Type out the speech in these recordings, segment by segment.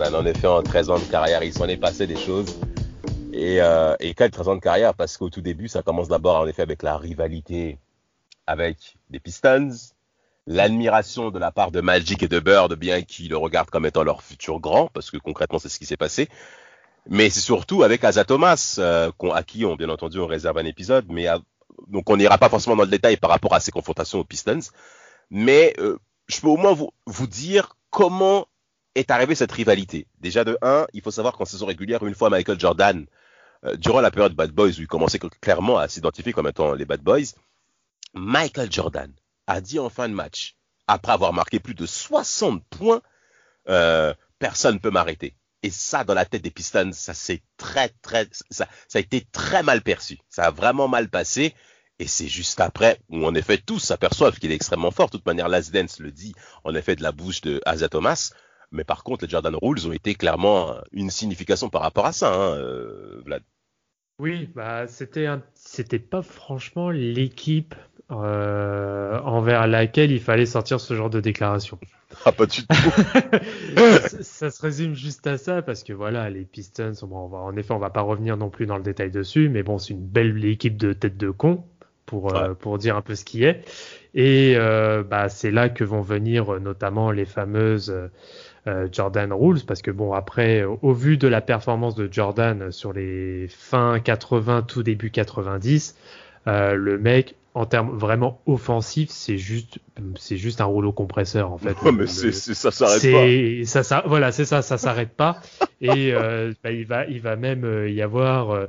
En effet, en 13 ans de carrière, il s'en est passé des choses. Et, euh, et 13 ans de carrière, parce qu'au tout début, ça commence d'abord en effet avec la rivalité avec les Pistons, l'admiration de la part de Magic et de Bird, bien qu'ils le regardent comme étant leur futur grand, parce que concrètement, c'est ce qui s'est passé. Mais c'est surtout avec Asa Thomas, euh, à qui on, bien entendu, on réserve un épisode, mais donc on n'ira pas forcément dans le détail par rapport à ces confrontations aux Pistons. Mais euh, je peux au moins vous dire comment est arrivée cette rivalité Déjà de 1, il faut savoir qu'en saison régulière, une fois Michael Jordan, euh, durant la période Bad Boys, où il commençait clairement à s'identifier comme étant les Bad Boys, Michael Jordan a dit en fin de match, après avoir marqué plus de 60 points, euh, personne ne peut m'arrêter. Et ça, dans la tête des Pistons, ça s'est très, très, ça, a été très mal perçu. Ça a vraiment mal passé. Et c'est juste après où, en effet, tous s'aperçoivent qu'il est extrêmement fort. De toute manière, Last Dance le dit, en effet, de la bouche de Asa Thomas. Mais par contre, les Jordan Rules ont été clairement une signification par rapport à ça, hein, euh, Vlad. Oui, bah c'était c'était pas franchement l'équipe euh, envers laquelle il fallait sortir ce genre de déclaration. Ah, pas du tout. ça, se résume juste à ça parce que voilà, les Pistons, on va, en effet, on va pas revenir non plus dans le détail dessus, mais bon, c'est une belle équipe de tête de con pour euh, pour dire un peu ce qui est. Et bah c'est là que vont venir notamment les fameuses Jordan Rules parce que bon après au vu de la performance de Jordan sur les fins 80 tout début 90 euh, le mec en termes vraiment offensifs c'est juste c'est juste un rouleau compresseur en fait. Mais c'est, ça s'arrête pas. Ça, voilà c'est ça ça s'arrête pas. Et euh, bah, il va il va même euh, y avoir euh,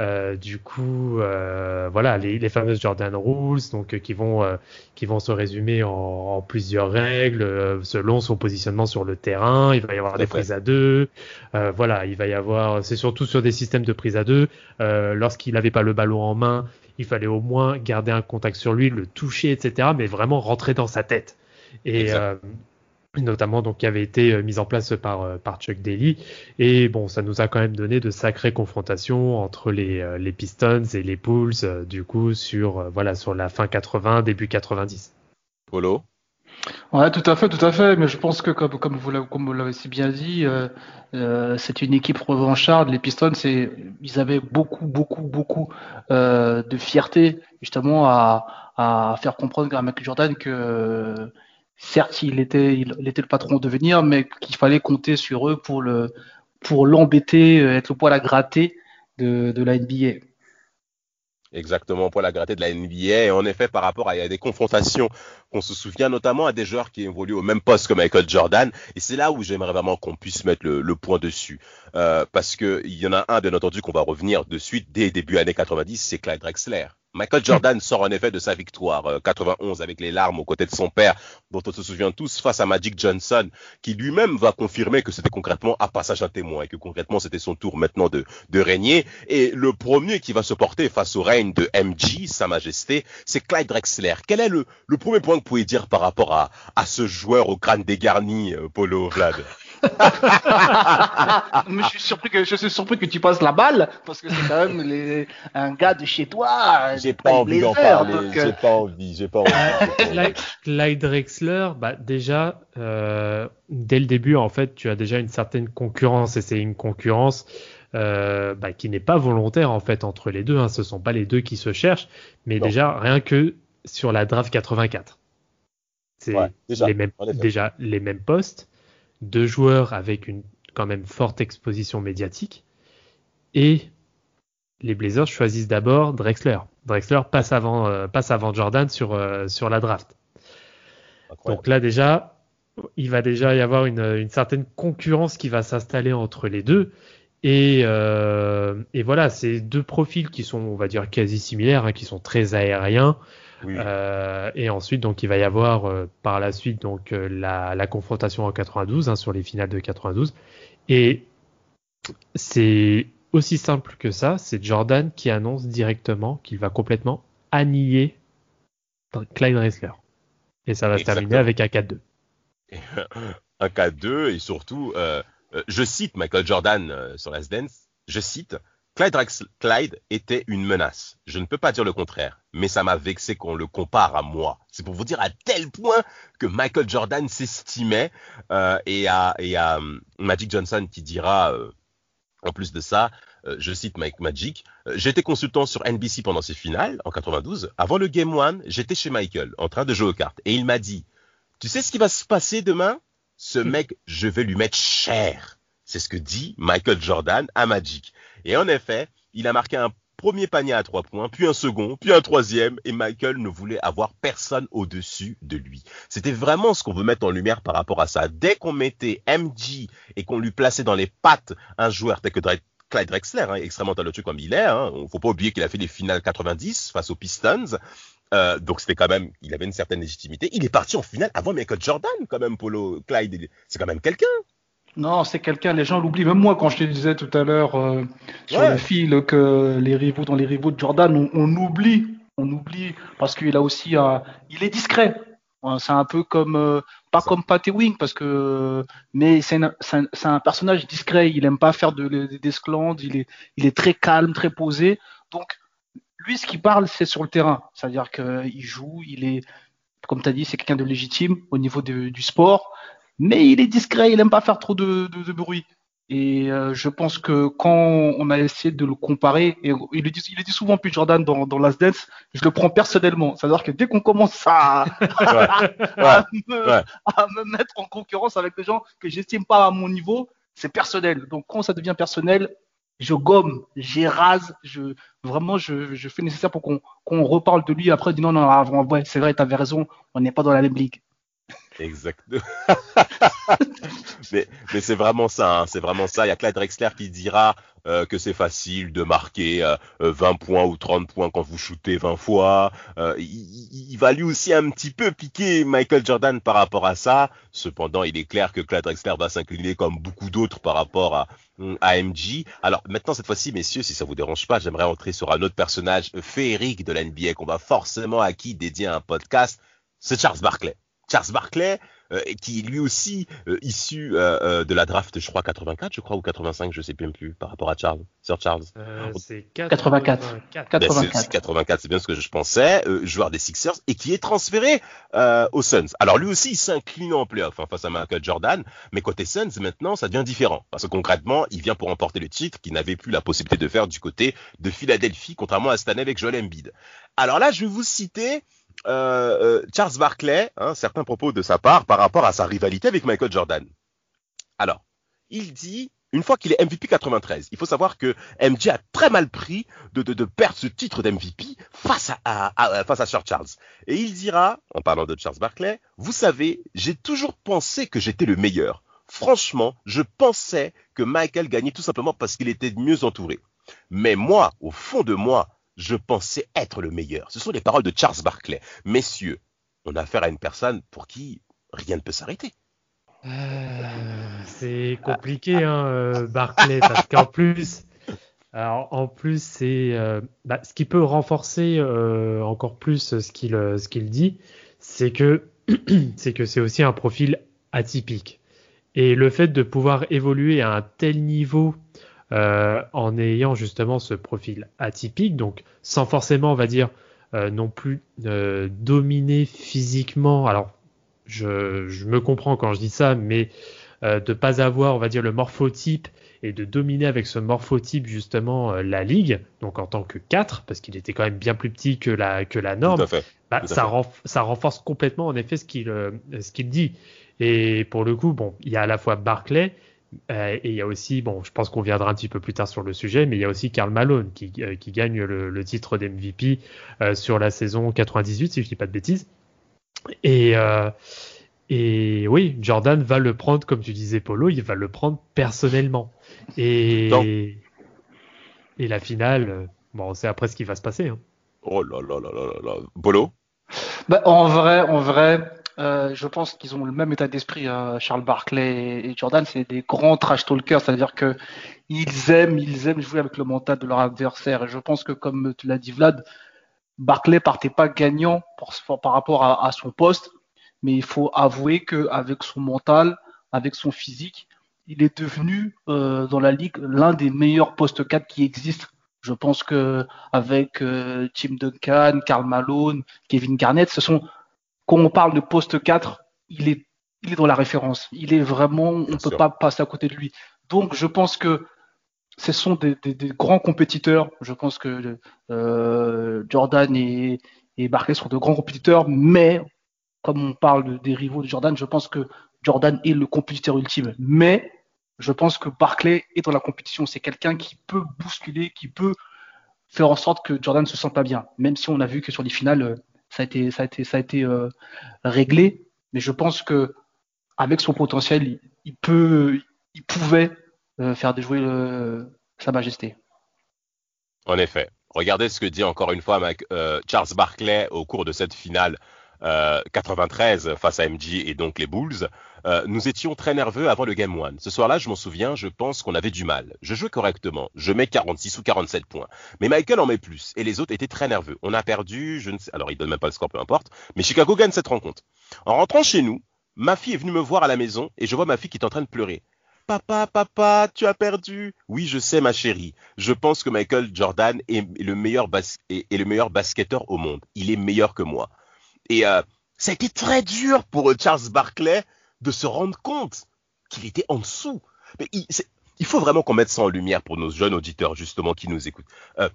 euh, du coup, euh, voilà, les, les, fameuses Jordan Rules, donc euh, qui vont qui vont se résumer en, en plusieurs règles selon son positionnement sur le terrain. Il va y avoir des prises à deux, voilà, il va y avoir, c'est surtout sur des systèmes de prise à deux. Lorsqu'il n'avait pas le ballon en main, il fallait au moins garder un contact sur lui, le toucher, etc., mais vraiment rentrer dans sa tête. Et notamment donc qui avait été euh, mise en place par euh, par Chuck Daly et bon ça nous a quand même donné de sacrées confrontations entre les euh, les Pistons et les Bulls du coup sur voilà sur la fin 80 début 90. Polo? Ouais, tout à fait, tout à fait. Mais je pense que comme comme vous l'avez si bien dit, euh, c'est une équipe revancharde. Les Pistons, c'est ils avaient beaucoup, beaucoup, beaucoup euh, de fierté justement à, faire comprendre à Michael Jordan que certes, il était, il, était le patron de devenir, mais qu'il fallait compter sur eux pour le, pour l'embêter, euh, être le poil à gratter de, de la NBA. Exactement, poil à gratter de la NBA. Et en effet, par rapport à, des confrontations qu'on se souvient, notamment à des joueurs qui évoluent au même poste que Michael Jordan. Et c'est là où j'aimerais vraiment qu'on puisse mettre le, le point dessus. Euh, parce qu'il y en a un, bien entendu, qu'on va revenir de suite dès début années 90, c'est Clyde Drexler. Michael Jordan sort en effet de sa victoire 91 euh, avec les larmes aux côtés de son père, dont on se souvient tous, face à Magic Johnson, qui lui-même va confirmer que c'était concrètement un passage à témoin et que concrètement c'était son tour maintenant de, de régner. Et le premier qui va se porter face au règne de MG, Sa Majesté, c'est Clyde Drexler. Quel est le, le premier point que vous pouvez dire par rapport à, à ce joueur au crâne dégarni, euh, Polo Vlad? je suis surpris que je suis surpris que tu passes la balle parce que c'est quand même les, un gars de chez toi. J'ai pas, envie d'en parler. J'ai euh, pas envie. J'ai pas envie. Clyde Drexler, bah déjà euh, dès le début en fait, tu as déjà une certaine concurrence et c'est une concurrence. Euh, bah, qui n'est pas volontaire en fait entre les deux. Hein. Ce sont pas les deux qui se cherchent, mais déjà rien que sur la draft 84, c'est les mêmes, déjà les mêmes postes deux joueurs avec une quand même forte exposition médiatique. Et les Blazers choisissent d'abord Drexler. Drexler passe avant, euh, passe avant Jordan sur, euh, sur la draft. Donc là déjà, il va déjà y avoir une, une certaine concurrence qui va s'installer entre les deux. Et, euh, et voilà, c'est deux profils qui sont, on va dire, quasi similaires, hein, qui sont très aériens. Oui. Euh, et ensuite, donc, il va y avoir euh, par la suite donc euh, la, la confrontation en 92 hein, sur les finales de 92. Et c'est aussi simple que ça. C'est Jordan qui annonce directement qu'il va complètement annihiler Clyde Drexler. Et ça va se terminer avec un 4-2. un 4-2 et surtout, euh, je cite Michael Jordan sur Last Dance, je cite, Clyde, Clyde était une menace. Je ne peux pas dire le contraire, mais ça m'a vexé qu'on le compare à moi. C'est pour vous dire à tel point que Michael Jordan s'estimait euh, et à, et à hum, Magic Johnson qui dira, euh, en plus de ça, euh, je cite Mike Magic, j'étais consultant sur NBC pendant ces finales en 92. Avant le Game One, j'étais chez Michael en train de jouer aux cartes et il m'a dit, tu sais ce qui va se passer demain? Ce mec, je vais lui mettre cher. C'est ce que dit Michael Jordan à Magic. Et en effet, il a marqué un premier panier à trois points, puis un second, puis un troisième, et Michael ne voulait avoir personne au-dessus de lui. C'était vraiment ce qu'on veut mettre en lumière par rapport à ça. Dès qu'on mettait MJ et qu'on lui plaçait dans les pattes un joueur tel que Clyde Drexler, hein, extrêmement talentueux comme il est, hein, faut pas oublier qu'il a fait les finales 90 face aux Pistons, euh, donc c'était quand même, il avait une certaine légitimité. Il est parti en finale avant Michael Jordan, quand même, Polo Clyde. C'est quand même quelqu'un. Non, c'est quelqu'un, les gens l'oublient. Même moi, quand je te disais tout à l'heure euh, sur Ouais. le fil que les rivaux dans les rivaux de Jordan, on, on oublie, on oublie parce qu'il a aussi, un, il est discret. Ouais, C'est un peu comme, euh, pas comme Patty Wing parce que, mais c'est un, personnage discret. Il aime pas faire de, de- d'esclandre. Il est, il est très calme, très posé. Donc, lui, ce qu'il parle, c'est sur le terrain. C'est-à-dire qu'il joue, il est, comme tu as dit, c'est quelqu'un de légitime au niveau de- du sport mais il est discret, il aime pas faire trop de, de, de bruit. Et euh, je pense que quand on a essayé de le comparer, et il le dit, il le dit souvent plus Jordan dans, dans Last Dance, je le prends personnellement. C'est-à-dire que dès qu'on commence à, à, me, ouais. à me mettre en concurrence avec des gens que j'estime pas à mon niveau, c'est personnel. Donc quand ça devient personnel, je gomme, j'érase, je vraiment je, je fais nécessaire pour qu'on qu'on reparle de lui. Après, je dis non, non, ah, ouais, c'est vrai, t'avais raison, on n'est pas dans la même ligue. Exactement. mais c'est vraiment ça, hein, c'est vraiment ça. Il y a Clyde Drexler qui dira euh, que c'est facile de marquer euh, euh, 20 points ou 30 points quand vous shootez 20 fois. Euh, il va lui aussi un petit peu piquer Michael Jordan par rapport à ça. Cependant, il est clair que Clyde Drexler va s'incliner comme beaucoup d'autres par rapport à, hum, à MJ. Alors maintenant, cette fois-ci, messieurs, si ça vous dérange pas, j'aimerais entrer sur un autre personnage féerique de la NBA qu'on va forcément à qui dédier un podcast. C'est Charles Barkley. Charles Barkley, euh, qui est lui aussi euh, issu euh, euh, de la draft, je crois 84, je crois, ou 85, je sais même plus, par rapport à Charles, Sir Charles. Euh, c'est 84. 84. Ben, c'est- 84. c'est 84, c'est bien ce que je pensais, euh, joueur des Sixers, et qui est transféré euh, aux Suns. Alors lui aussi, il s'incline en playoff hein, face à Michael Jordan, mais côté Suns, maintenant, ça devient différent. Parce que concrètement, il vient pour remporter le titre qu'il n'avait plus la possibilité de faire du côté de Philadelphie, contrairement à cette année avec Joel Embiid. Alors là, je vais vous citer euh, euh, Charles Barkley, hein, certains propos de sa part par rapport à sa rivalité avec Michael Jordan. Alors, il dit, une fois qu'il est MVP 93, il faut savoir que MJ a très mal pris de, perdre ce titre d'MVP face à, à- face à Sir Charles. Et il dira, en parlant de Charles Barkley, vous savez, j'ai toujours pensé que j'étais le meilleur. Franchement, je pensais que Michael gagnait tout simplement parce qu'il était mieux entouré. Mais moi, au fond de moi, je pensais être le meilleur. Ce sont les paroles de Charles Barkley. Messieurs, on a affaire à une personne pour qui rien ne peut s'arrêter. Euh, c'est compliqué, hein, euh, Barclay, parce qu'en plus, alors, en plus, c'est euh, bah, ce qui peut renforcer encore plus ce qu'il ce qu'il dit, c'est que c'est que c'est aussi un profil atypique. Et le fait de pouvoir évoluer à un tel niveau euh, en ayant justement ce profil atypique, donc sans forcément, on va dire, euh, non plus euh, dominer physiquement. Alors, je, je me comprends quand je dis ça, mais de pas avoir, on va dire, le morphotype et de dominer avec ce morphotype justement euh, la ligue, donc en tant que 4, parce qu'il était quand même bien plus petit que la, que la norme, fait. bah, ça, renf- ça renforce complètement en effet ce qu'il euh, dit. Et pour le coup, bon, il y a à la fois Barclay et il y a aussi, bon, je pense qu'on viendra un petit peu plus tard sur le sujet, mais il y a aussi Karl Malone qui, euh, qui gagne le, le titre d'MVP euh, sur la saison 98, si je dis pas de bêtises. Et, euh, et oui, Jordan va le prendre, comme tu disais, Polo, il va le prendre personnellement. Et, et la finale, euh, bon, on sait après ce qui va se passer. Hein. Oh là là là là là Bolo bah, En vrai, en vrai, euh, je pense qu'ils ont le même état d'esprit. Hein. Charles Barclay et Jordan, c'est des grands trash talkers, c'est-à-dire que ils aiment, ils aiment jouer avec le mental de leur adversaire. Et je pense que, comme tu l'as dit, Vlad, Barclay partait pas gagnant par rapport à, son poste, mais il faut avouer qu'avec son mental, avec son physique, il est devenu euh, dans la ligue l'un des meilleurs postes 4 qui existent. Je pense que avec euh, Tim Duncan, Karl Malone, Kevin Garnett, ce sont quand on parle de poste 4, il est il est dans la référence. Il est vraiment, on ne peut pas passer à côté de lui. Donc je pense que ce sont des, grands compétiteurs. Je pense que euh, Jordan et, et Barclay sont de grands compétiteurs, mais comme on parle des rivaux de Jordan, je pense que Jordan est le compétiteur ultime. Mais je pense que Barclay est dans la compétition. C'est quelqu'un qui peut bousculer, qui peut faire en sorte que Jordan ne se sente pas bien. Même si on a vu que sur les finales, euh, ça a été, ça a été, ça a été euh, réglé. Mais je pense que avec son potentiel, il, peut, il pouvait euh, faire déjouer Sa Majesté. En effet. Regardez ce que dit encore une fois Charles Barclay au cours de cette finale 93 face à MJ et donc les Bulls. Euh, nous étions très nerveux avant le Game One. Ce soir-là, je m'en souviens, je pense qu'on avait du mal. Je jouais correctement. Je mets 46 ou 47 points. Mais Michael en met plus. Et les autres étaient très nerveux. On a perdu, je ne sais, alors il donne même pas le score, peu importe. Mais Chicago gagne cette rencontre. En rentrant chez nous, ma fille est venue me voir à la maison et je vois ma fille qui est en train de pleurer. Papa, papa, tu as perdu. Oui, je sais, ma chérie. Je pense que Michael Jordan est le meilleur basketteur au monde. Il est meilleur que moi. Et euh, ça a été très dur pour euh, Charles Barclay de se rendre compte qu'il était en dessous. Mais il, faut vraiment qu'on mette ça en lumière pour nos jeunes auditeurs, justement, qui nous écoutent. Euh,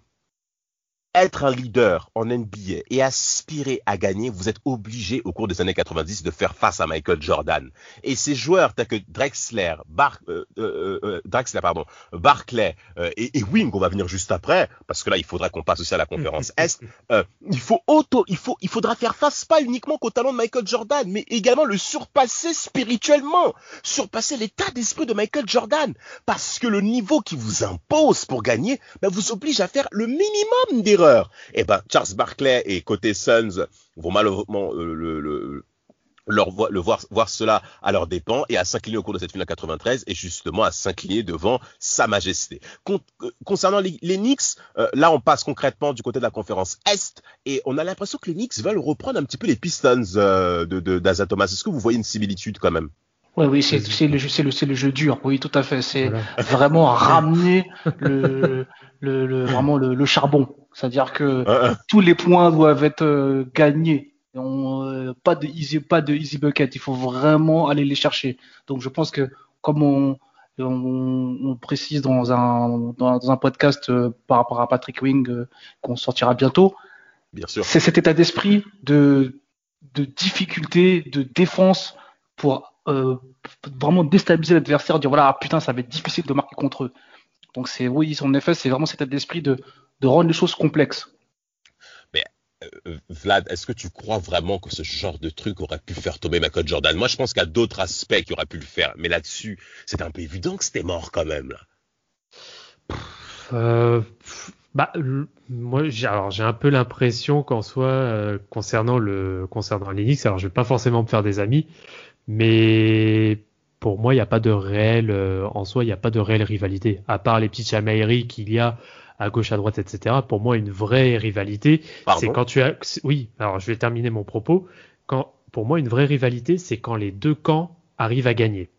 être un leader en NBA et aspirer à gagner, vous êtes obligé au cours des années 90 de faire face à Michael Jordan. Et ces joueurs tels que Drexler, Bar, euh, euh, euh Drexler pardon, Barclay euh, et, et, Wing, on va venir juste après, parce que là il faudrait qu'on passe aussi à la conférence Est. Il faut auto, il faut, il faudra faire face pas uniquement qu'au talent de Michael Jordan, mais également le surpasser spirituellement, surpasser l'état d'esprit de Michael Jordan, parce que le niveau qui vous impose pour gagner, ben, vous oblige à faire le minimum d'erreurs eh ben, Charles Barclay et côté Suns vont malheureusement euh, voir, cela à leurs dépens et à s'incliner au cours de cette finale 93 et justement à s'incliner devant Sa Majesté. Euh, concernant les, Knicks, euh, là on passe concrètement du côté de la conférence Est et on a l'impression que les Knicks veulent reprendre un petit peu les Pistons euh, Thomas. Est-ce que vous voyez une similitude quand même? Oui, oui, c'est le, le, le jeu dur. Oui, tout à fait. C'est vraiment ramener le, le, vraiment le, charbon. C'est-à-dire que tous les points doivent être euh, gagnés. Euh, pas de easy, pas de easy bucket. Il faut vraiment aller les chercher. Donc, je pense que comme on, on, précise dans un, dans, un podcast euh, par rapport à Patrick Wing qu'on sortira bientôt, c'est cet état d'esprit de, de difficulté, de défense pour vraiment déstabiliser l'adversaire, dire voilà, ah, putain, ça va être difficile de marquer contre eux. Donc c'est oui, en effet, c'est vraiment cet état d'esprit de, de rendre les choses complexes. Mais euh, Vlad, est-ce que tu crois vraiment que ce genre de truc aurait pu faire tomber Michael Jordan? Moi, je pense qu'il y a d'autres aspects qui auraient pu le faire, mais là-dessus, c'est un peu évident que c'était mort quand même. Là. Euh, bah, moi, j'ai, alors j'ai un peu l'impression qu'en soi, euh, concernant le concernant Linux, alors je vais pas forcément me faire des amis, mais pour moi, il n'y a pas de réel, euh, en soi, il n'y a pas de réelle rivalité. À part les petites chamailleries qu'il y a à gauche, à droite, etc. Pour moi, une vraie rivalité, c'est quand tu as, oui, alors je vais terminer mon propos. Quand, pour moi, une vraie rivalité, c'est quand les deux camps arrivent à gagner.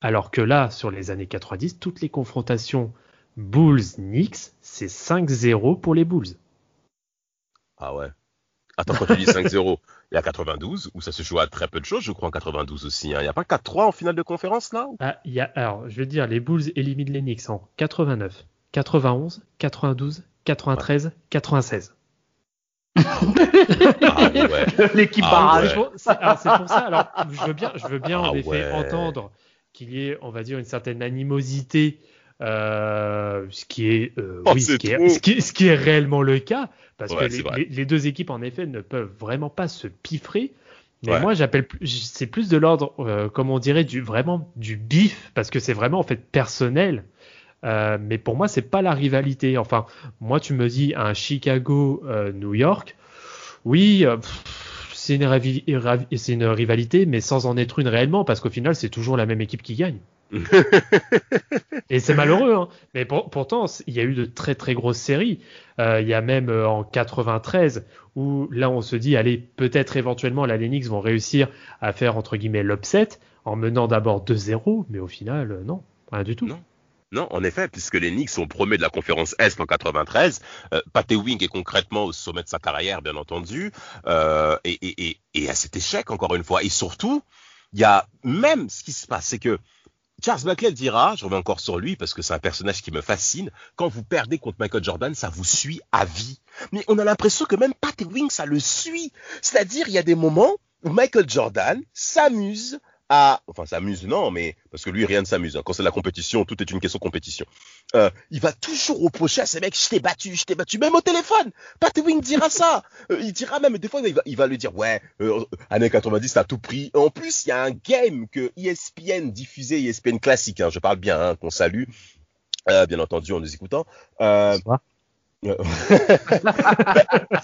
Alors que là, sur les années 90, toutes les confrontations Bulls-Knicks, c'est 5-0 pour les Bulls. Ah ouais. Attends, quand tu dis 5-0, il y a 92 où ça se joue à très peu de choses, je crois, en 92 aussi. Hein. Il n'y a pas 4-3 en finale de conférence là ah, il y a, Alors, je veux dire, les Bulls éliminent les Knicks en 89, 91, 92, 93, 96. L'équipe ah, C'est pour ça. Alors, je veux bien, je veux bien en ah effet entendre qu'il y ait, on va dire, une certaine animosité euh, ce qui est, euh, oh, oui, ce qui est, ce, qui est, réellement le cas, parce que les, les, deux équipes en effet ne peuvent vraiment pas se piffrer. Mais moi, j'appelle, c'est plus de l'ordre, euh, comme on dirait, du vraiment du bif, parce que c'est vraiment en fait personnel. Euh, mais pour moi, c'est pas la rivalité. Enfin, moi, tu me dis un Chicago-New York. Oui, c'est une, une, rivalité, mais sans en être une réellement, parce qu'au final, c'est toujours la même équipe qui gagne. et c'est malheureux, hein. mais pourtant, il y a eu de très très grosses séries. Euh, il y a même euh, en 93 où là on se dit, allez, peut-être éventuellement la Lennox vont réussir à faire entre guillemets l'upset en menant d'abord 2-0, mais au final, euh, non, rien du tout. Non. Non, en effet, puisque les Knicks sont premiers de la conférence Est en 93, euh, Pat Wing est concrètement au sommet de sa carrière, bien entendu, et, et, et, à cet échec, encore une fois. Et surtout, il y a même ce qui se passe, c'est que Charles Buckley dira, je reviens encore sur lui parce que c'est un personnage qui me fascine, quand vous perdez contre Michael Jordan, ça vous suit à vie. Mais on a l'impression que même Pat Ewing, ça le suit. C'est-à-dire, il y a des moments où Michael Jordan s'amuse à, enfin s'amuse non, mais parce que lui rien ne s'amuse. Hein. Quand c'est la compétition, tout est une question de compétition. Euh, il va toujours reprocher à ces mecs, je t'ai battu, je t'ai battu, même au téléphone. Pat Wing dira ça. Euh, il dira même des fois, il va, il va lui dire ouais, euh, année 90 à tout prix. En plus, il y a un game que ESPN diffusait, ESPN classique, hein, je parle bien, hein, qu'on salue, euh, bien entendu en nous écoutant. Euh, il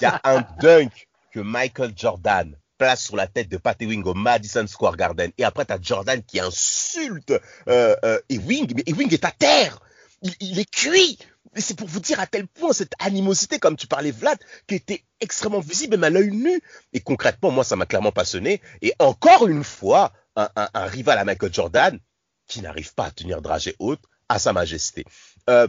y a un dunk que Michael Jordan sur la tête de Pat Ewing au Madison Square Garden. Et après, tu as Jordan qui insulte euh, euh, Ewing, mais Ewing est à terre. Il, est cuit. C'est pour vous dire à tel point cette animosité, comme tu parlais Vlad, qui était extrêmement visible même à l'œil nu. Et concrètement, moi, ça m'a clairement passionné. Et encore une fois, un, rival à Michael Jordan qui n'arrive pas à tenir dragée haute à sa majesté. Euh,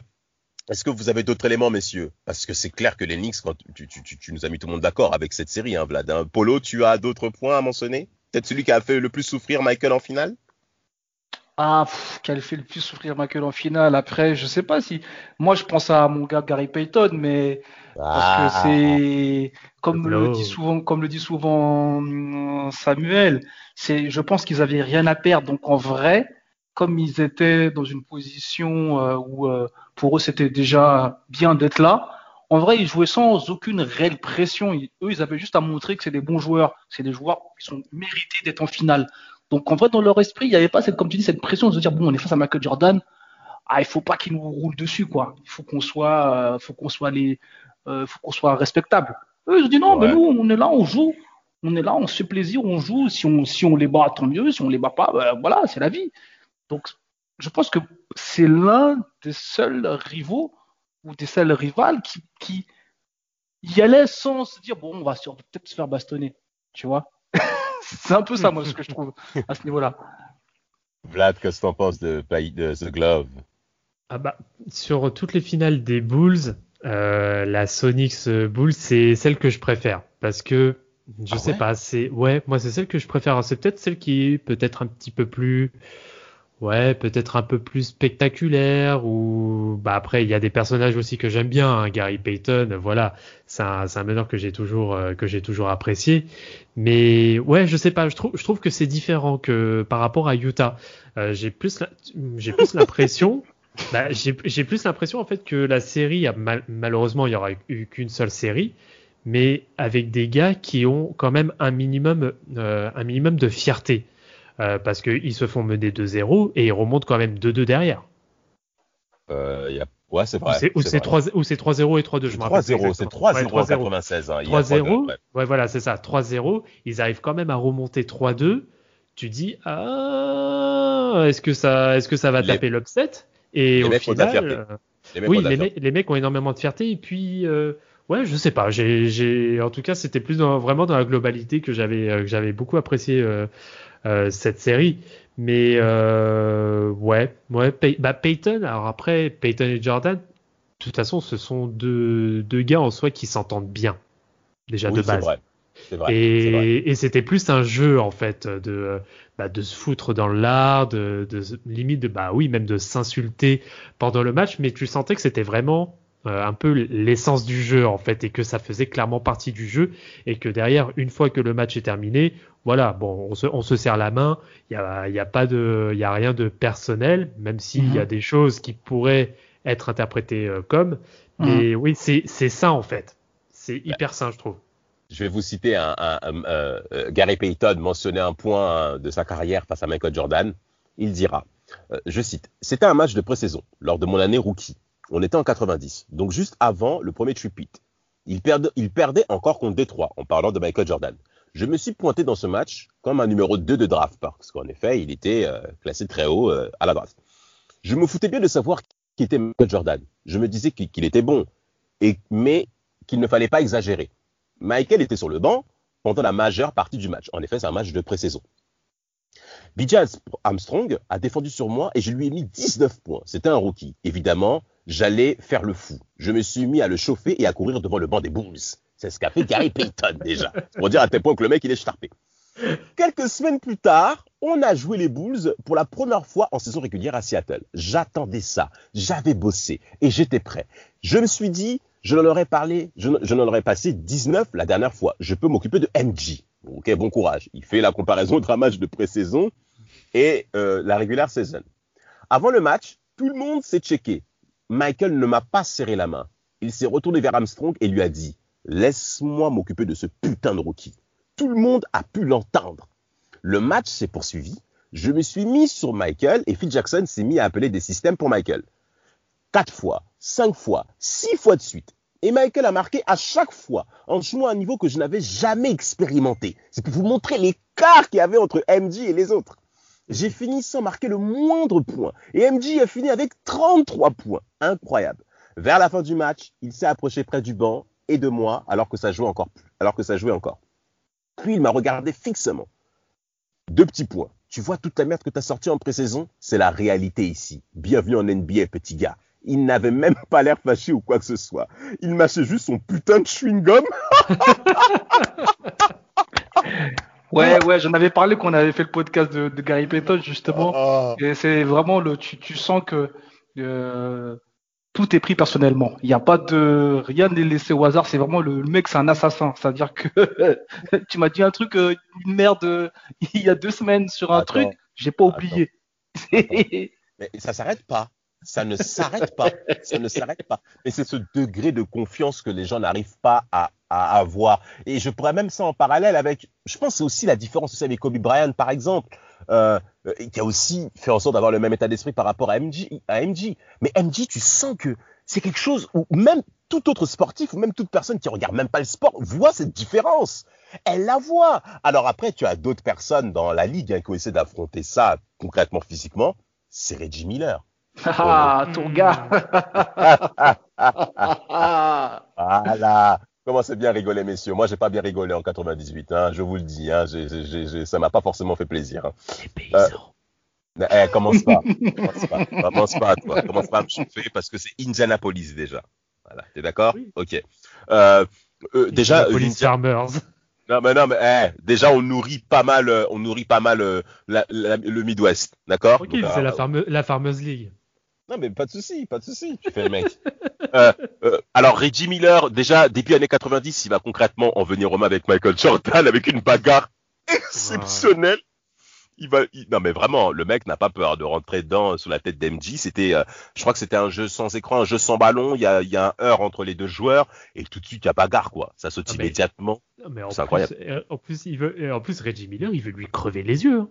est-ce que vous avez d'autres éléments, messieurs? Parce que c'est clair que les Knicks, quand tu, tu, tu, nous as mis tout le monde d'accord avec cette série, hein, Vlad. Hein. Polo, tu as d'autres points à mentionner? Peut-être celui qui a fait le plus souffrir Michael en finale? Ah, qui a fait le plus souffrir Michael en finale. Après, je sais pas si. Moi, je pense à mon gars Gary Payton, mais parce que ah. c'est comme le dit souvent, comme le dit souvent hum, Samuel. C'est, je pense qu'ils avaient rien à perdre. Donc en vrai, comme ils étaient dans une position euh, où euh, pour eux c'était déjà bien d'être là, en vrai ils jouaient sans aucune réelle pression. eux ils avaient juste à montrer que c'est des bons joueurs, c'est des joueurs qui sont mérités d'être en finale. Donc en vrai dans leur esprit il n'y avait pas cette, comme tu dis cette pression de se dire bon on est face à Michael Jordan, ah il faut pas qu'il nous roule dessus quoi. Il faut qu'on soit, euh, faut qu'on soit les, faut qu'on soit respectable. Eux ils se disent non mais nous on est là on joue. On est là, on se fait plaisir, on joue. Si on, si on les bat, tant mieux. Si on les bat pas, ben, voilà, c'est la vie. Donc, je pense que c'est l'un des seuls rivaux ou des seuls rivales qui, qui y allait sans se dire bon, on va peut-être se faire bastonner, tu vois. c'est un peu ça, moi, ce que je trouve à ce niveau-là. Vlad, qu'est-ce que tu en penses de, de The Glove? Ah bah, Sur toutes les finales des Bulls, euh, la Sonics Bulls, c'est celle que je préfère parce que je ah sais pas, c'est ouais, moi c'est celle que je préfère. C'est peut-être celle qui est peut-être un petit peu plus ouais, peut-être un peu plus spectaculaire ou bah après il y a des personnages aussi que j'aime bien, hein, Gary Payton, voilà, c'est un, un meneur que j'ai toujours euh, que j'ai toujours apprécié. Mais ouais, je sais pas, je trouve je trouve que c'est différent que par rapport à Utah. Euh, j'ai plus j'ai plus l'impression bah, j'ai plus l'impression en fait que la série a malheureusement il y aura eu qu'une seule série mais avec des gars qui ont quand même un minimum euh, un minimum de fierté euh, parce qu'ils se font mener 2-0 et ils remontent quand même 2-2 derrière. Euh, y a... Ouais, c'est vrai. Ou c'est 3-0 et 3-2, je me rappelle. 3-0, c'est 3-0 en 96. 3-0, ouais. voilà, c'est ça. 3-0, ils arrivent quand même à remonter 3-2. Tu dis, ah, est-ce que ça, est-ce que ça va taper l'upset? Et les au mecs final, oui, les, les, mecs ont énormément de fierté. Et puis, euh, ouais, je sais pas. J'ai, en tout cas, c'était plus dans, vraiment dans la globalité que j'avais, beaucoup apprécié euh, cette série. Mais euh, ouais, ouais, bah Peyton. Alors après, Peyton et Jordan, de toute façon, ce sont deux, deux gars en soi qui s'entendent bien déjà de base. Vrai. Vrai, et, et c'était plus un jeu en fait de bah, de se foutre dans l'art, de, de limite de bah oui même de s'insulter pendant le match, mais tu sentais que c'était vraiment euh, un peu l'essence du jeu en fait et que ça faisait clairement partie du jeu et que derrière une fois que le match est terminé voilà bon on se, on se serre la main il y a, y a pas de il y a rien de personnel même s'il y a mhm. des choses qui pourraient être interprétées euh, comme mhm. mais oui c'est c'est ça en fait c'est hyper sain je trouve je vais vous citer un, un, euh, Gary Payton mentionner un point de sa carrière face à Michael Jordan il dira Euh, je cite C'était un match de pré-saison, lors de mon année rookie. On était en 90, donc juste avant le premier tripit. Il, il perdait encore contre Détroit en parlant de Michael Jordan. Je me suis pointé dans ce match comme un numéro 2 de draft, parce qu'en effet, il était euh, classé très haut euh, à la draft. Je me foutais bien de savoir qui était Michael Jordan. Je me disais qu'il était bon, et, mais qu'il ne fallait pas exagérer. Michael était sur le banc pendant la majeure partie du match. En effet, c'est un match de pré-saison. BJ Armstrong a défendu sur moi et je lui ai mis 19 points. C'était un rookie. Évidemment, j'allais faire le fou. Je me suis mis à le chauffer et à courir devant le banc des Bulls. C'est ce qu'a fait Gary Payton déjà. Pour dire à tel point que le mec, il est charpé. Quelques semaines plus tard, on a joué les Bulls pour la première fois en saison régulière à Seattle. J'attendais ça. J'avais bossé et j'étais prêt. Je me suis dit, je n'en aurais parlé, je, n'en aurais passé 19 la dernière fois. Je peux m'occuper de MG. Ok, bon courage. Il fait la comparaison entre un match de pré-saison et euh, la régulière saison. Avant le match, tout le monde s'est checké. Michael ne m'a pas serré la main. Il s'est retourné vers Armstrong et lui a dit Laisse-moi m'occuper de ce putain de rookie. Tout le monde a pu l'entendre. Le match s'est poursuivi. Je me suis mis sur Michael et Phil Jackson s'est mis à appeler des systèmes pour Michael. Quatre fois, cinq fois, six fois de suite. Et Michael a marqué à chaque fois en jouant à un niveau que je n'avais jamais expérimenté. C'est pour vous montrer l'écart qu'il y avait entre MJ et les autres. J'ai fini sans marquer le moindre point. Et MJ a fini avec 33 points. Incroyable. Vers la fin du match, il s'est approché près du banc et de moi alors que ça jouait encore. Alors que ça jouait encore. Puis il m'a regardé fixement. Deux petits points. Tu vois toute la merde que tu as sortie en pré-saison? C'est la réalité ici. Bienvenue en NBA, petit gars. Il n'avait même pas l'air fâché ou quoi que ce soit. Il mâchait juste son putain de chewing-gum. Ouais, ouais, j'en avais parlé quand on avait fait le podcast de, Gary Payton, justement. Oh. Et c'est vraiment le, tu, tu sens que euh, tout est pris personnellement. Il n'y a pas de, rien n'est laissé au hasard. C'est vraiment le, mec, c'est un assassin. C'est-à-dire que tu m'as dit un truc, euh, une merde, euh, il y a deux semaines sur un truc, j'ai pas oublié. Mais ça s'arrête pas ça ne s'arrête pas. Ça ne s'arrête pas. Et c'est ce degré de confiance que les gens n'arrivent pas à, avoir. Et je pourrais même ça en parallèle avec, je pense c'est aussi la différence aussi avec Kobe Bryant, par exemple, euh, qui a aussi fait en sorte d'avoir le même état d'esprit par rapport à MJ, à MJ. Mais MJ, tu sens que c'est quelque chose où même tout autre sportif ou même toute personne qui regarde même pas le sport voit cette différence. Elle la voit. Alors après, tu as d'autres personnes dans la ligue hein, qui ont essayé d'affronter ça concrètement physiquement. C'est Reggie Miller. Ah, ton gars Voilà Commencez bien à rigoler, messieurs. Moi, j'ai pas bien rigolé en 98, hein, je vous le dis. Hein, j j ça m'a pas forcément fait plaisir. Hein. Euh, eh, commence pas. commence pas. Commence pas, toi. Commence pas à me chauffer parce que c'est Indianapolis déjà. Voilà. T'es d'accord? Ok. Euh, euh, déjà. Indianapolis Farmers. Non mais non mais eh, déjà on nourrit pas mal on nourrit pas mal le Midwest, d'accord? Ok, c'est la, la Farmers League. Non, mais pas de souci, pas de souci, tu fais le mec. euh, euh, alors, Reggie Miller, déjà, début années 90, il va concrètement en venir au main avec Michael Jordan avec une bagarre exceptionnelle. Il va, non mais vraiment, le mec n'a pas peur de rentrer dedans sous la tête d'MJ. C'était, euh, je crois que c'était un jeu sans écran, un jeu sans ballon. Il y a, il y a un heurt entre les deux joueurs et tout de suite il y a bagarre quoi. Ça saute ah, immédiatement. C'est incroyable. En plus, il veut, en plus Reggie Miller, il veut lui crever les yeux. Hein.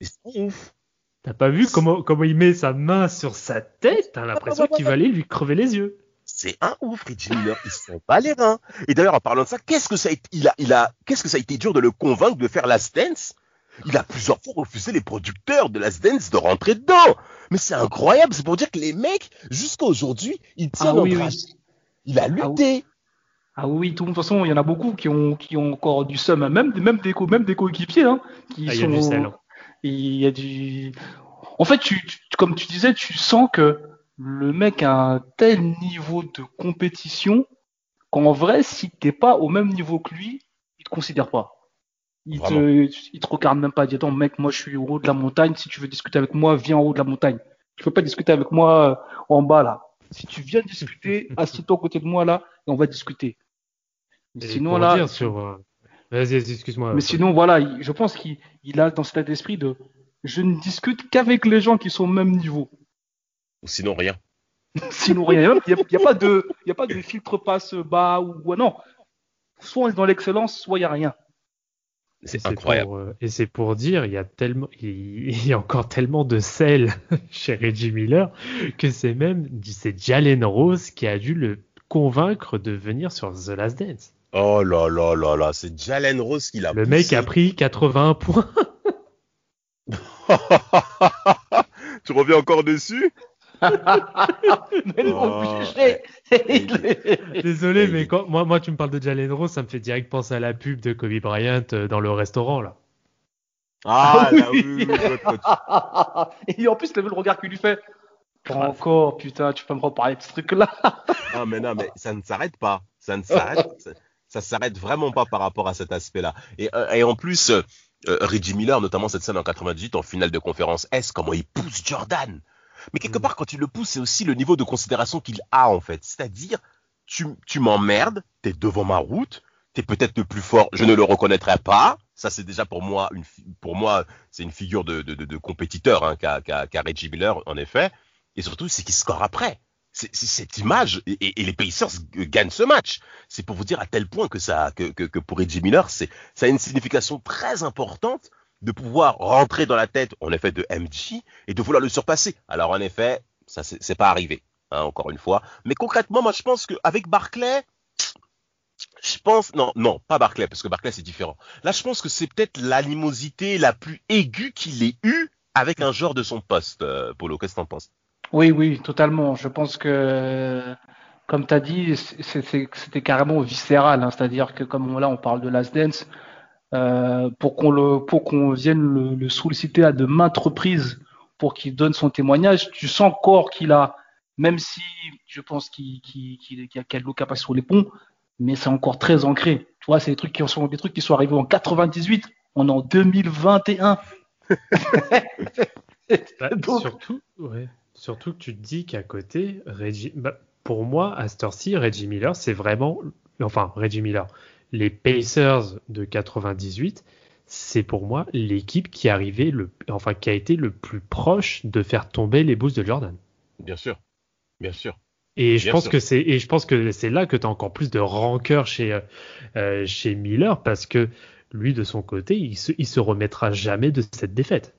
C'est ouf. T'as pas vu comment, comment il met sa main sur sa tête? T'as l'impression qu'il va aller lui crever les yeux. C'est un ouf, Reggie Miller. Il s'en bat les reins. Et d'ailleurs, en parlant de ça, qu'est-ce que ça a été, il a, il a, qu'est-ce que ça a été dur de le convaincre de faire la dance? Il a plusieurs fois refusé les producteurs de la dance de rentrer dedans. Mais c'est incroyable. C'est pour dire que les mecs, jusqu'à aujourd'hui, ils tiennent ah, oui, Il a ah lutté. Ah oui, de toute façon, il y en a beaucoup qui ont, qui ont encore du seum, même, même des, même des coéquipiers, hein, qui ah, sont, il y a du. En fait, tu, comme tu disais, tu sens que le mec a un tel niveau de compétition qu'en vrai, si t'es pas au même niveau que lui, il te considère pas. Il te, il te regarde même pas. Il dit attends mec, moi je suis au haut de la montagne. Si tu veux discuter avec moi, viens en haut de la montagne. Tu peux pas discuter avec moi euh, en bas là. Si tu viens discuter, assieds-toi à côté de moi là et on va discuter. sinon là, sur, euh, Vas-y, excuse-moi. Mais sinon, voilà, je pense qu'il a dans cet état d'esprit de je ne discute qu'avec les gens qui sont au même niveau. Ou sinon rien. sinon rien. Il n'y a, pas de, a pas de filtre passe bas ou, non. Soit on est dans l'excellence, soit il n'y a rien. C'est incroyable. Pour, et c'est pour dire, il y a tellement, il y a encore tellement de sel chez Reggie Miller que c'est même, c'est Jalen Rose qui a dû le convaincre de venir sur The Last Dance. Oh là là là là, c'est Jalen Rose qui l'a Le mec a pris 81 points. tu reviens encore dessus? Mais oh. Désolé, mais quand moi, moi, tu me parles de Jalen Rose, ça me fait direct penser à la pub de Kobe Bryant euh, dans le restaurant là. Ah, là, oui, oui, Et en plus, le regard qu'il lui fait? Pas encore, putain, tu peux me reparler de ce truc-là. non, mais non, mais ça ne s'arrête pas. Ça ne s'arrête. Ça, s'arrête vraiment pas par rapport à cet aspect-là. Et, euh, et en plus, euh, Reggie Miller, notamment cette scène en 98 en finale de conférence S, comment il pousse Jordan. Mais quelque mm. part, quand il le pousse, c'est aussi le niveau de considération qu'il a, en fait. C'est-à-dire, tu, tu m'emmerdes, t'es devant ma route, t'es peut-être le plus fort, je ne le reconnaîtrai pas. Ça, c'est déjà pour moi, une, pour moi, c'est une figure de, de, de, compétiteur hein, qu'a qu Reggie Miller, en effet. Et surtout, c'est qu'il score après. Cette image, et, et, les Pacers gagnent ce match. C'est pour vous dire à tel point que ça, que, que pour Reggie Miller, c'est, ça a une signification très importante de pouvoir rentrer dans la tête, en effet, de MJ et de vouloir le surpasser. Alors, en effet, ça, c'est pas arrivé, hein, encore une fois. Mais concrètement, moi, je pense qu'avec Barclay, je pense, non, non, pas Barclay, parce que Barclay, c'est différent. Là, je pense que c'est peut-être l'animosité la plus aiguë qu'il ait eue avec un joueur de son poste, euh, Polo. Qu'est-ce que t'en penses? Oui, oui, totalement. Je pense que, comme tu as dit, c'était carrément viscéral. Hein. C'est-à-dire que, comme là, on parle de Last Dance, euh, pour qu'on vienne le, le, solliciter à de maintes reprises pour qu'il donne son témoignage. Tu sens encore qu'il a, même si je pense qu'il qu qu a, de l'eau capacité sur les ponts, mais c'est encore très ancré. Tu vois, c'est des trucs qui sont des trucs qui sont arrivés en 98, on est en 2021. bah, surtout, ouais, surtout que tu te dis qu'à côté, Reggie, bah, pour moi, à cette heure-ci, Reggie Miller, c'est vraiment, enfin, Reggie Miller, les Pacers de 98, c'est pour moi l'équipe qui arrivait le, enfin qui a été le plus proche de faire tomber les Bulls de Jordan. Bien sûr, bien sûr. Et je pense que c'est et je pense que c'est là que tu as encore plus de rancœur chez euh, chez Miller parce que lui de son côté, il se, il se remettra jamais de cette défaite.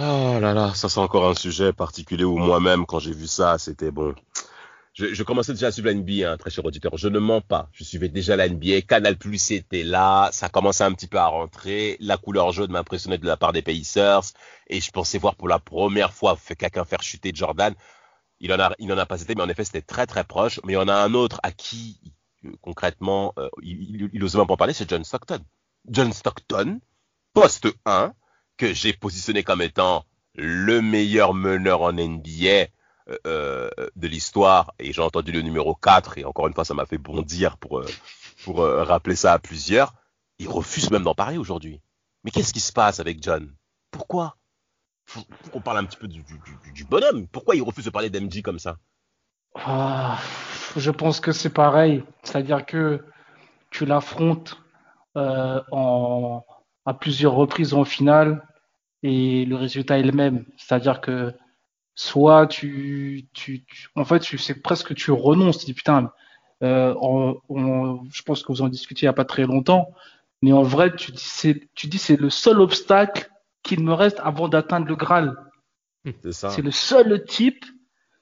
Oh là là, ça c'est encore un sujet particulier où moi-même quand j'ai vu ça, c'était bon je, commençais déjà à suivre la NBA, hein, très cher auditeur. Je ne mens pas. Je suivais déjà la NBA. Canal Plus était là. Ça commençait un petit peu à rentrer. La couleur jaune m'impressionnait de la part des Pacers. Et je pensais voir pour la première fois quelqu'un faire chuter Jordan. Il en a, il en a pas été, mais en effet, c'était très très proche. Mais il y en a un autre à qui, euh, concrètement, euh, il, il, ose même pas parler, c'est John Stockton. John Stockton, poste 1, que j'ai positionné comme étant le meilleur meneur en NBA euh, de l'histoire et j'ai entendu le numéro 4 et encore une fois ça m'a fait bondir pour, euh, pour euh, rappeler ça à plusieurs. Il refuse même d'en parler aujourd'hui. Mais qu'est-ce qui se passe avec John? Pourquoi? Faut, qu'on parle un petit peu du, du, bonhomme. Pourquoi il refuse de parler d'MJ comme ça? Ah, Je pense que c'est pareil. C'est-à-dire que tu l'affrontes à plusieurs reprises en finale et le résultat est le même. C'est-à-dire que soit tu, tu, en fait, c'est presque tu renonces. Tu dis putain, euh, je pense que vous en discutiez il n'y a pas très longtemps, mais en vrai, tu dis c'est, tu dis c'est le seul obstacle qu'il me reste avant d'atteindre le Graal. C'est le seul type.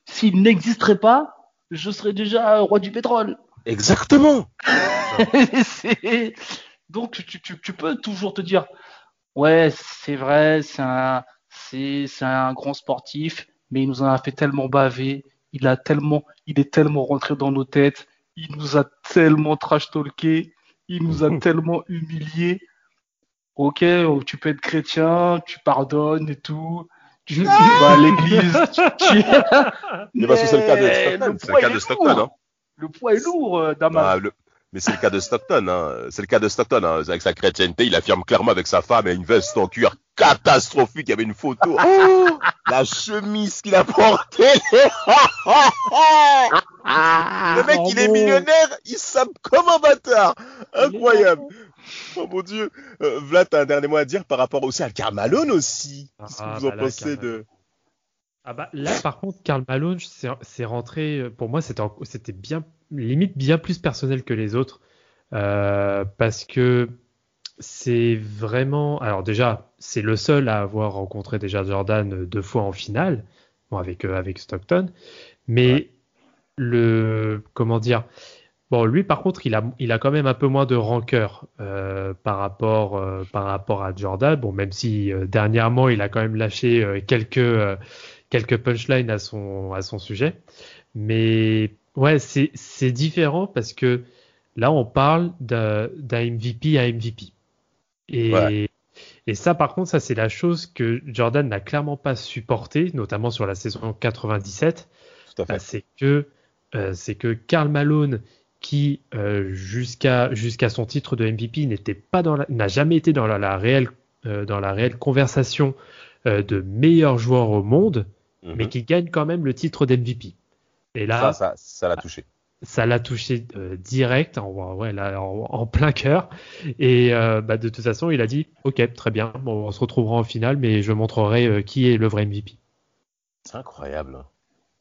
S'il n'existerait pas, je serais déjà roi du pétrole. Exactement. Donc tu, tu, tu, peux toujours te dire, ouais, c'est vrai, c'est un, c'est, c'est un grand sportif, mais il nous en a fait tellement baver, il a tellement, il est tellement rentré dans nos têtes, il nous a tellement trash talké, il nous a tellement humilié. Ok, tu peux être chrétien, tu pardonnes et tout, tu, vas à l'église. Tu... Mais parce que c'est le cas de Stockton. Le cas de Stockton. Hein. Le poids est lourd, euh, Damas. Bah, mais c'est le cas de Stockton. Hein. C'est le cas de Stockton. Hein. Avec sa chrétienté, il affirme clairement avec sa femme et une veste en cuir catastrophique. Il y avait une photo. Oh la chemise qu'il a portée. le mec, il est millionnaire. Il sape comme un bâtard. Incroyable. Oh mon dieu. Euh, Vlad, t'as un dernier mot à dire par rapport aussi à Karl Malone aussi. Qu'est-ce que ah, vous en bah pensez de... Ah bah là par contre Karl Malone c'est rentré euh, pour moi c'était bien limite bien plus personnel que les autres euh, parce que c'est vraiment. Alors déjà, c'est le seul à avoir rencontré déjà Jordan deux fois en finale, bon, avec avec Stockton, mais le comment dire. Bon, lui, par contre, il a, il a quand même un peu moins de rancœur euh, par, rapport, euh, par rapport à Jordan. Bon, même si euh, dernièrement, il a quand même lâché quelques, quelques punchlines à son, à son sujet. Mais ouais, c'est différent parce que là, on parle d'un MVP à MVP. Et, et ça, par contre, ça, c'est la chose que Jordan n'a clairement pas supporté, notamment sur la saison 97. Bah, c'est que, c'est que Karl Malone qui euh, jusqu'à jusqu'à son titre de MVP n'était pas dans n'a jamais été dans la, réelle euh, dans la réelle conversation euh, de meilleur joueur au monde, mais mhm. qui gagne quand même le titre d'MVP. Et là, ça, l'a touché. Ça l'a touché direct, en, ouais, là, en, plein cœur. Et bah, de toute façon, il a dit, ok, très bien, bon, on se retrouvera en finale, mais je montrerai qui est le vrai MVP. C'est incroyable.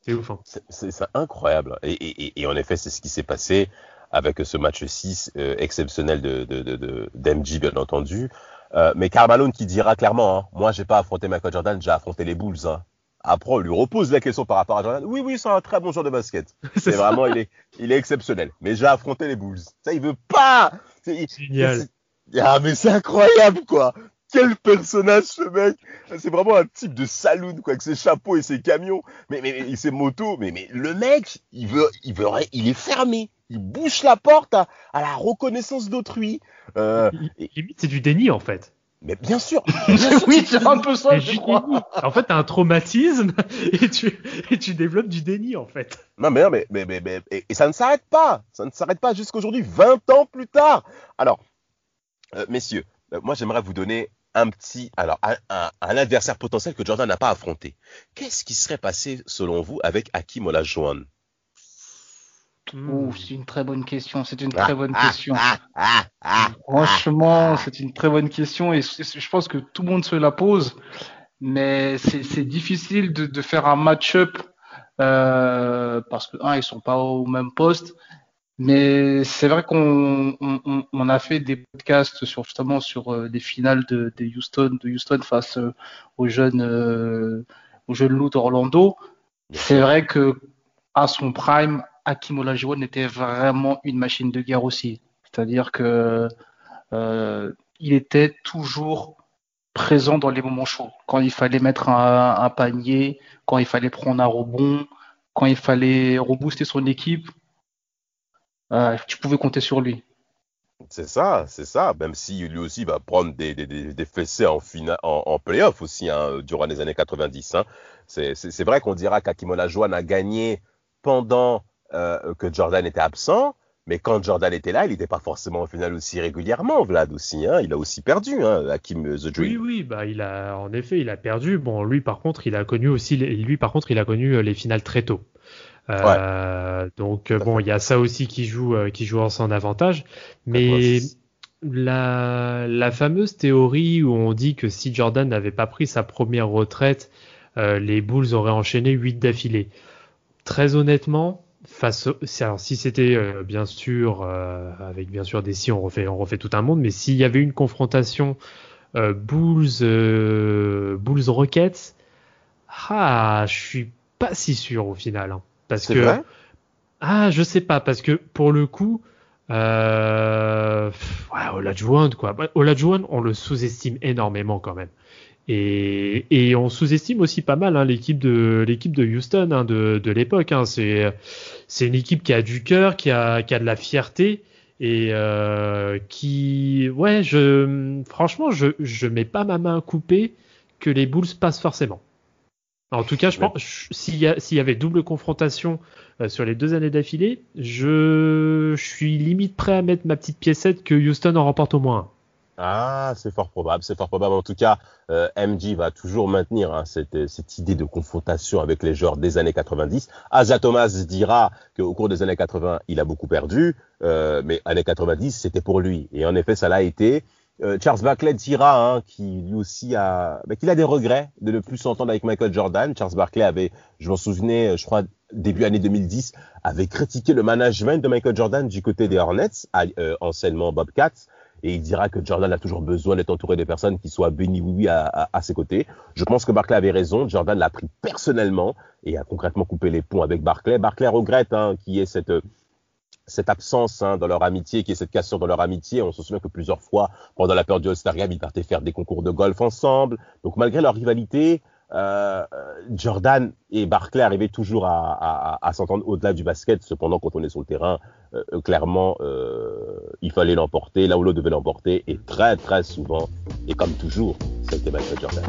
C'est ouf. Hein. C'est incroyable. Et, en effet, c'est ce qui s'est passé avec ce match 6 euh, exceptionnel de, d'MG, bien entendu. Euh, mais Carmalone qui dira clairement, hein, moi, j'ai pas affronté Michael Jordan, j'ai affronté les Bulls. Hein. Après, on lui repose la question par rapport à Jordan. Oui, oui, c'est un très bon joueur de basket. c'est vraiment, il est, il est exceptionnel. Mais j'ai affronté les Bulls. Ça, il veut pas. Génial. Ah, mais c'est incroyable, quoi quel personnage ce mec C'est vraiment un type de saloon quoi, avec ses chapeaux et ses camions, mais, mais, ses motos. Mais, mais le mec, il veut, il veut, il est fermé. Il bouche la porte à, la reconnaissance d'autrui. Euh, limite, c'est du déni en fait. Mais bien sûr. oui, c'est un peu ça, je crois. En fait, t'as un traumatisme et tu, et tu développes du déni, en fait. Non, mais, mais, mais, mais, et, ça ne s'arrête pas. Ça ne s'arrête pas jusqu'aujourd'hui, 20 ans plus tard. Alors, euh, messieurs, euh, moi, j'aimerais vous donner un petit, alors un, adversaire potentiel que Jordan n'a pas affronté. Qu'est-ce qui serait passé selon vous avec Hakim Olajuwon? Oh, c'est une très bonne question. C'est une très bonne ah, question. Ah, ah, Franchement, c'est une très bonne question et je pense que tout le monde se la pose, mais c'est difficile de, faire un match-up euh, parce que un, ils sont pas au même poste mais c'est vrai qu'on on, on a fait des podcasts sur justement sur euh, les finales de, de, Houston, de Houston face euh, aux jeunes euh, aux jeunes loups d'Orlando. C'est vrai que à son prime, Hakim Olajuwon était vraiment une machine de guerre aussi. C'est-à-dire que euh, il était toujours présent dans les moments chauds. Quand il fallait mettre un, panier, quand il fallait prendre un rebond, quand il fallait rebooster son équipe, ah, tu pouvais compter sur lui. C'est ça, c'est ça. Même si lui aussi va prendre des, des, fessées en, en, en playoff aussi hein, durant les années 90. Hein. C'est vrai qu'on dira qu'Akim Olajuwon a gagné pendant euh, que Jordan était absent, mais quand Jordan était là, il n'était pas forcément en finale aussi régulièrement. Vlad aussi, hein. il a aussi perdu, hein, Hakim euh, The Dream. Oui, oui, bah il a en effet, il a perdu. Bon, lui par contre, il a connu aussi, lui par contre, il a connu euh, les finales très tôt. Euh, donc bon, il y a ça aussi qui joue, qui joue en son avantage. Mais la, la fameuse théorie où on dit que si Jordan n'avait pas pris sa première retraite, euh, les Bulls auraient enchaîné 8 d'affilée. Très honnêtement, face alors, si c'était bien sûr avec bien sûr des si on refait on refait tout un monde mais s'il y avait une confrontation Bulls Bulls Rockets ah je suis pas si sûr au final hein. Parce que vrai? Ah, je sais pas, parce que pour le coup, euh, ouais, Olajuwon, quoi. Olajuwon, on le sous-estime énormément quand même. Et, et on sous-estime aussi pas mal hein, l'équipe de l'équipe de Houston hein, de, de l'époque. Hein. C'est c'est une équipe qui a du cœur, qui a qui a de la fierté et euh, qui ouais je franchement je je mets pas ma main coupée que les Bulls passent forcément. En tout cas, je pense s'il y, y, avait double confrontation euh, sur les deux années d'affilée, je, suis limite prêt à mettre ma petite piécette que Houston en remporte au moins Ah, c'est fort probable, c'est fort probable. En tout cas, euh, MJ va toujours maintenir hein, cette, cette, idée de confrontation avec les joueurs des années 90. Aja Thomas dira qu'au cours des années 80, il a beaucoup perdu, euh, mais années 90, c'était pour lui. Et en effet, ça l'a été. Euh, Charles Barkley dira hein, qu'il lui aussi a, bah, qu'il a des regrets de ne plus s'entendre avec Michael Jordan. Charles Barkley avait, je m'en souvenais, euh, je crois début année 2010, avait critiqué le management de Michael Jordan du côté des Hornets, euh, anciennement Bobcats, et il dira que Jordan a toujours besoin d'être entouré de personnes qui soient bénies oui à, à, ses côtés. Je pense que Barclay avait raison. Jordan l'a pris personnellement et a concrètement coupé les ponts avec Barclay. Barclay regrette hein, qu'il y ait cette cette absence hein, dans leur amitié, qui est cette cassure dans leur amitié. On se souvient que plusieurs fois, pendant la période du All-Star Game, ils partaient faire des concours de golf ensemble. Donc malgré leur rivalité, euh, Jordan et Barclay arrivaient toujours à, s'entendre au-delà du basket. Cependant, quand on est sur le terrain, euh, clairement, euh, il fallait l'emporter. Là où l'autre devait l'emporter. Et très, très souvent, et comme toujours, c'était Michael Jordan.